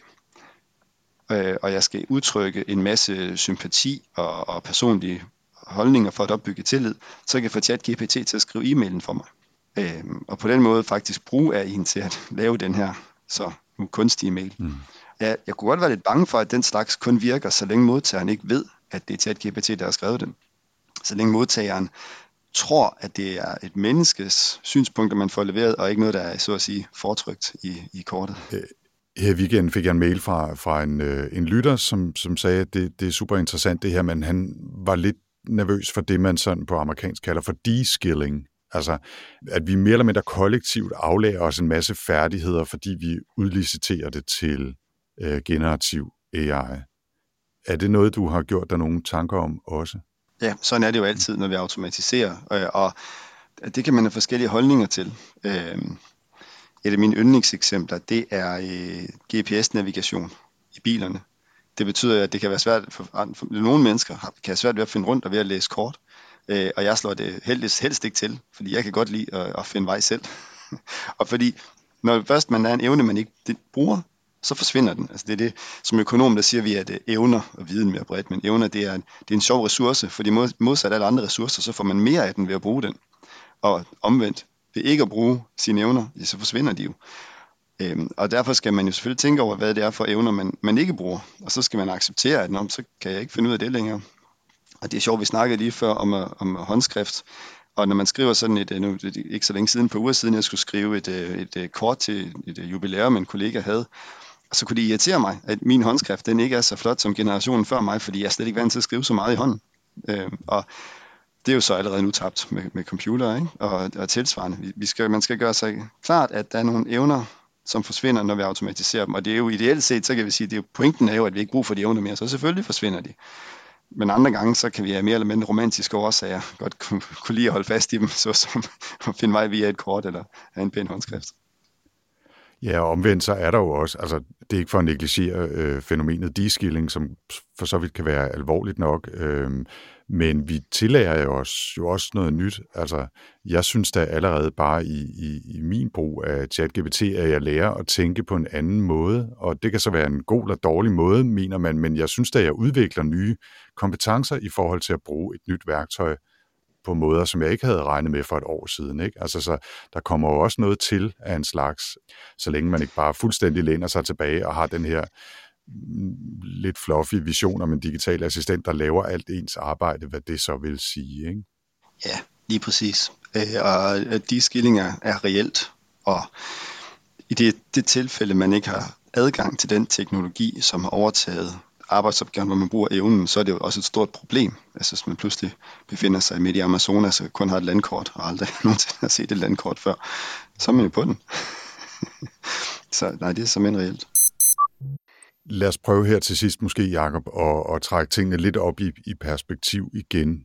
øh, og jeg skal udtrykke en masse sympati og, og personlige holdninger for at opbygge tillid, så kan jeg få chat GPT til at skrive e-mailen for mig. Øh, og på den måde faktisk bruge AI'en til at lave den her så nu kunstige mail. Mm. Jeg, jeg kunne godt være lidt bange for, at den slags kun virker, så længe modtageren ikke ved, at det er chat GPT, der har skrevet den. Så længe modtageren tror, at det er et menneskes synspunkter, man får leveret, og ikke noget, der er så at sige fortrykt i, i kortet. Her i weekenden fik jeg en mail fra, fra en, øh, en lytter, som, som sagde, at det, det er super interessant det her, men han var lidt nervøs for det, man sådan på amerikansk kalder for de-skilling. Altså, at vi mere eller mindre kollektivt aflærer os en masse færdigheder, fordi vi udliciterer det til øh, generativ AI. Er det noget, du har gjort dig nogle tanker om også? Ja, sådan er det jo altid, når vi automatiserer, øh, og det kan man have forskellige holdninger til. Øh, et af mine yndlingseksempler, det er øh, GPS-navigation i bilerne. Det betyder, at det kan være svært for, for nogle mennesker, kan have svært ved at finde rundt og ved at læse kort. Øh, og jeg slår det helst, helst ikke til, fordi jeg kan godt lide at, at finde vej selv. og fordi, når først man er en evne, man ikke bruger, så forsvinder den. Altså det er det, som økonom, der siger vi, at øh, evner og viden mere bredt, men evner, det er, det er en sjov ressource, fordi modsat alle andre ressourcer, så får man mere af den ved at bruge den. Og omvendt, ved ikke at bruge sine evner, så forsvinder de jo. Øhm, og derfor skal man jo selvfølgelig tænke over, hvad det er for evner, man, man ikke bruger. Og så skal man acceptere, at så kan jeg ikke finde ud af det længere. Og det er sjovt, vi snakkede lige før om, øh, om håndskrift. Og når man skriver sådan et, øh, nu det er ikke så længe siden, på uger siden, jeg skulle skrive et, øh, et, et kort til et jubilæum, en kollega havde, og så kunne det irritere mig, at min håndskrift, den ikke er så flot som generationen før mig, fordi jeg er slet ikke vant til at skrive så meget i hånden. Øh, og det er jo så allerede nu tabt med, med computer, ikke? Og, og tilsvarende. Vi skal, man skal gøre sig klart, at der er nogle evner, som forsvinder, når vi automatiserer dem. Og det er jo ideelt set, så kan vi sige, at det er jo, pointen er jo, at vi ikke bruger for de evner mere, så selvfølgelig forsvinder de. Men andre gange, så kan vi have mere eller mindre romantiske årsager godt kunne, kunne lide at holde fast i dem, såsom at finde vej via et kort eller en pæn håndskrift. Ja, og omvendt så er der jo også, altså det er ikke for at negligere øh, fænomenet deskilling, som for så vidt kan være alvorligt nok, øh, men vi tillærer jo os jo også noget nyt. Altså, jeg synes da allerede bare i, i, i min brug af ChatGPT, at jeg lærer at tænke på en anden måde, og det kan så være en god eller dårlig måde, mener man, men jeg synes da, jeg udvikler nye kompetencer i forhold til at bruge et nyt værktøj på måder, som jeg ikke havde regnet med for et år siden. Ikke? Altså, så der kommer jo også noget til af en slags, så længe man ikke bare fuldstændig læner sig tilbage og har den her mm, lidt fluffy vision om en digital assistent, der laver alt ens arbejde, hvad det så vil sige. Ikke? Ja, lige præcis. Øh, og øh, de skillinger er reelt, og i det, det tilfælde, man ikke har adgang til den teknologi, som har overtaget arbejdsopgaven, hvor man bruger evnen, så er det jo også et stort problem. Altså hvis man pludselig befinder sig midt i Amazonas og kun har et landkort, og aldrig nogensinde har set et landkort før, så er man jo på den. så nej, det er simpelthen reelt. Lad os prøve her til sidst måske, Jacob, at, at trække tingene lidt op i, i perspektiv igen.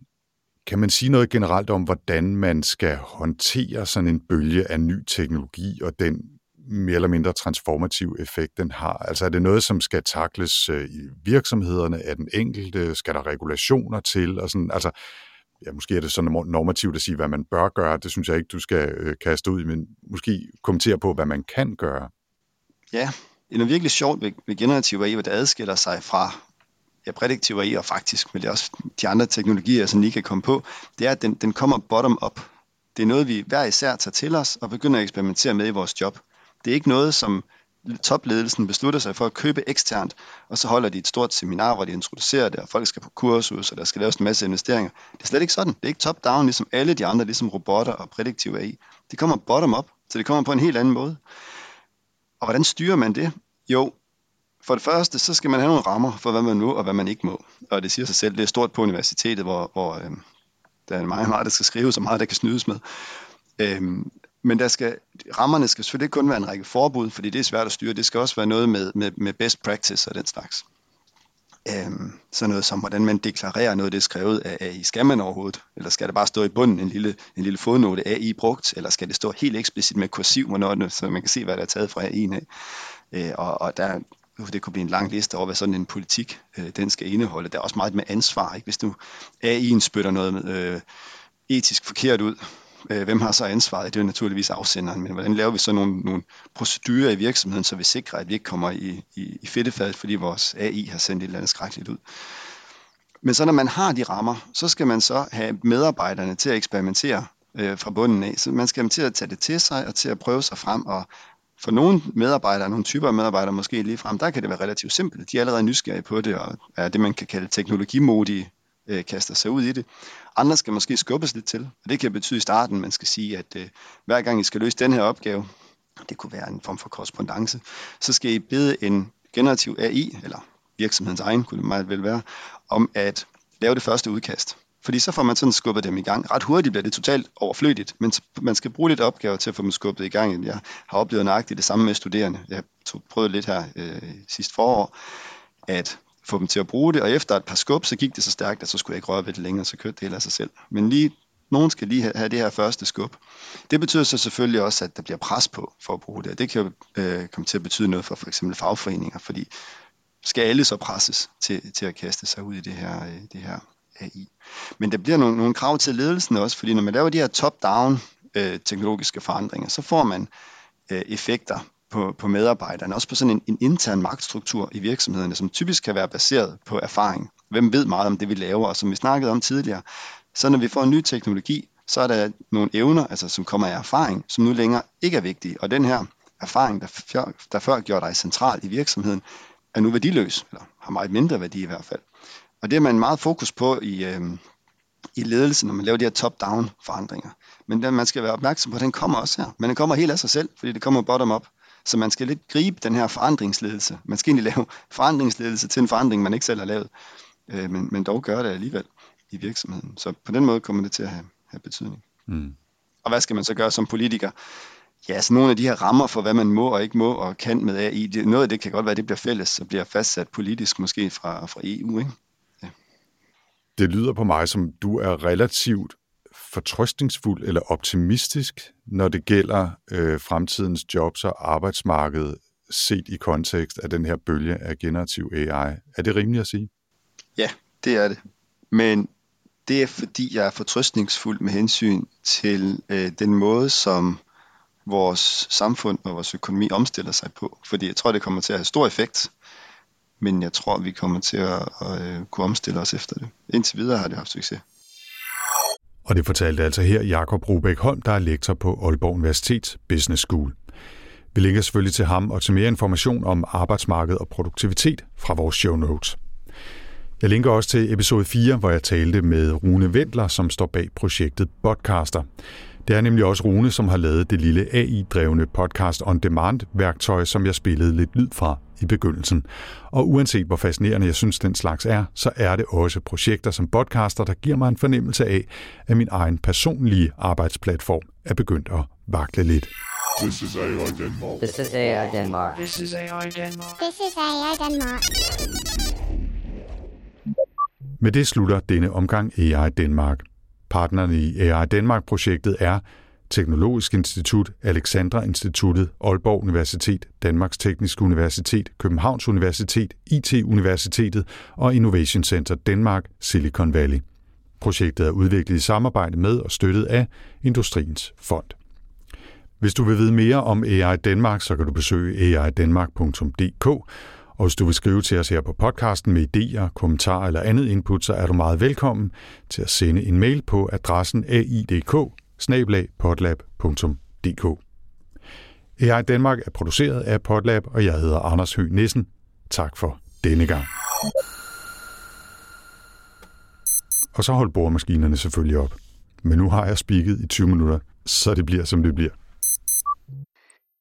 Kan man sige noget generelt om, hvordan man skal håndtere sådan en bølge af ny teknologi og den mere eller mindre transformativ effekt, den har? Altså er det noget, som skal takles øh, i virksomhederne af den enkelte? Skal der regulationer til? Og sådan, altså, ja, måske er det sådan normativt at sige, hvad man bør gøre. Det synes jeg ikke, du skal øh, kaste ud, men måske kommentere på, hvad man kan gøre. Ja, det er virkelig sjovt ved, ved generativ AI, hvad det adskiller sig fra ja, prædiktiv AI, og faktisk med det også de andre teknologier, som lige kan komme på, det er, at den, den kommer bottom-up. Det er noget, vi hver især tager til os og begynder at eksperimentere med i vores job. Det er ikke noget, som topledelsen beslutter sig for at købe eksternt, og så holder de et stort seminar, hvor de introducerer det, og folk skal på kursus, og der skal laves en masse investeringer. Det er slet ikke sådan. Det er ikke top-down, ligesom alle de andre, ligesom robotter og prædiktive AI. Det kommer bottom-up, så det kommer på en helt anden måde. Og hvordan styrer man det? Jo, for det første, så skal man have nogle rammer for, hvad man må og hvad man ikke må. Og det siger sig selv, det er stort på universitetet, hvor, hvor øh, der er meget, meget, der skal skrives, og meget, der kan snydes med. Øhm, men der skal, rammerne skal selvfølgelig ikke kun være en række forbud, fordi det er svært at styre. Det skal også være noget med, med, med best practice og den slags. Øhm, sådan noget som, hvordan man deklarerer noget, det er skrevet af AI. Skal man overhovedet? Eller skal det bare stå i bunden en lille, en lille fodnote AI brugt? Eller skal det stå helt eksplicit med kursiv, hvornår det, så man kan se, hvad der er taget fra AI'en af? Øh, og, og der, uh, det kunne blive en lang liste over, hvad sådan en politik øh, den skal indeholde. Der er også meget med ansvar. Ikke? Hvis du AI'en spytter noget øh, etisk forkert ud, Øh, hvem har så ansvaret? Det er jo naturligvis afsenderen, men hvordan laver vi så nogle, nogle procedurer i virksomheden, så vi sikrer, at vi ikke kommer i, i, i fedtefadet, fordi vores AI har sendt et eller andet skrækkeligt ud. Men så når man har de rammer, så skal man så have medarbejderne til at eksperimentere øh, fra bunden af. Så man skal til at tage det til sig og til at prøve sig frem og for nogle medarbejdere, nogle typer af medarbejdere måske lige frem, der kan det være relativt simpelt. De er allerede nysgerrige på det, og er det, man kan kalde teknologimodige, øh, kaster sig ud i det. Andre skal måske skubbes lidt til, og det kan betyde i starten, man skal sige, at øh, hver gang I skal løse den her opgave, det kunne være en form for korrespondence, så skal I bede en generativ AI, eller virksomhedens egen kunne det meget vel være, om at lave det første udkast. Fordi så får man sådan skubbet dem i gang. Ret hurtigt bliver det totalt overflødigt, men man skal bruge lidt opgaver til at få dem skubbet i gang. Jeg har oplevet nøjagtigt det samme med studerende. Jeg tog, prøvede lidt her øh, sidste forår, at få dem til at bruge det, og efter et par skub, så gik det så stærkt, at så skulle jeg ikke røre ved det længere, så kørte det hele af sig selv. Men lige, nogen skal lige have det her første skub. Det betyder så selvfølgelig også, at der bliver pres på for at bruge det, og det kan jo øh, komme til at betyde noget for for eksempel fagforeninger, fordi skal alle så presses til, til at kaste sig ud i det her, øh, det her AI. Men der bliver nogle, nogle krav til ledelsen også, fordi når man laver de her top-down øh, teknologiske forandringer, så får man øh, effekter på, på medarbejderne, også på sådan en, en intern magtstruktur i virksomhederne, som typisk kan være baseret på erfaring. Hvem ved meget om det, vi laver, og som vi snakkede om tidligere. Så når vi får en ny teknologi, så er der nogle evner, altså som kommer af erfaring, som nu længere ikke er vigtige. Og den her erfaring, der, før, der før gjorde dig central i virksomheden, er nu værdiløs, eller har meget mindre værdi i hvert fald. Og det er man meget fokus på i, øh, i ledelsen, når man laver de her top-down forandringer. Men den, man skal være opmærksom på, den kommer også her. Men den kommer helt af sig selv, fordi det kommer bottom-up. Så man skal lidt gribe den her forandringsledelse. Man skal egentlig lave forandringsledelse til en forandring, man ikke selv har lavet. Øh, men, men dog gør det alligevel i virksomheden. Så på den måde kommer det til at have, have betydning. Mm. Og hvad skal man så gøre som politiker? Ja, så nogle af de her rammer for, hvad man må og ikke må og kan med AI, det, noget af det kan godt være, at det bliver fælles og bliver fastsat politisk måske fra, fra EU. Ikke? Det lyder på mig som, du er relativt fortrøstningsfuld eller optimistisk, når det gælder øh, fremtidens jobs og arbejdsmarked set i kontekst af den her bølge af generativ AI. Er det rimeligt at sige? Ja, det er det. Men det er fordi, jeg er fortrøstningsfuld med hensyn til øh, den måde, som vores samfund og vores økonomi omstiller sig på. Fordi jeg tror, det kommer til at have stor effekt men jeg tror, vi kommer til at, at, at kunne omstille os efter det. Indtil videre har det haft succes. Og det fortalte altså her Jakob Rubæk Holm, der er lektor på Aalborg Universitet Business School. Vi linker selvfølgelig til ham og til mere information om arbejdsmarked og produktivitet fra vores show notes. Jeg linker også til episode 4, hvor jeg talte med Rune Ventler, som står bag projektet Podcaster. Det er nemlig også Rune, som har lavet det lille AI-drevne podcast on demand-værktøj, som jeg spillede lidt lyd fra i begyndelsen. Og uanset hvor fascinerende jeg synes den slags er, så er det også projekter som podcaster, der giver mig en fornemmelse af, at min egen personlige arbejdsplatform er begyndt at vakle lidt. This is AI Denmark. This is AI Denmark. This is AI Denmark. This is AI Denmark. Med det slutter denne omgang AI Danmark. Partnerne i AI Danmark-projektet er Teknologisk Institut, Alexandra Instituttet, Aalborg Universitet, Danmarks Tekniske Universitet, Københavns Universitet, IT-universitetet og Innovation Center Danmark, Silicon Valley. Projektet er udviklet i samarbejde med og støttet af Industriens Fond. Hvis du vil vide mere om AI Danmark, så kan du besøge aidanmark.dk, og hvis du vil skrive til os her på podcasten med idéer, kommentarer eller andet input, så er du meget velkommen til at sende en mail på adressen aidk AI Danmark er produceret af Podlab, og jeg hedder Anders Høgh Nissen. Tak for denne gang. Og så hold boremaskinerne selvfølgelig op. Men nu har jeg spikket i 20 minutter, så det bliver som det bliver.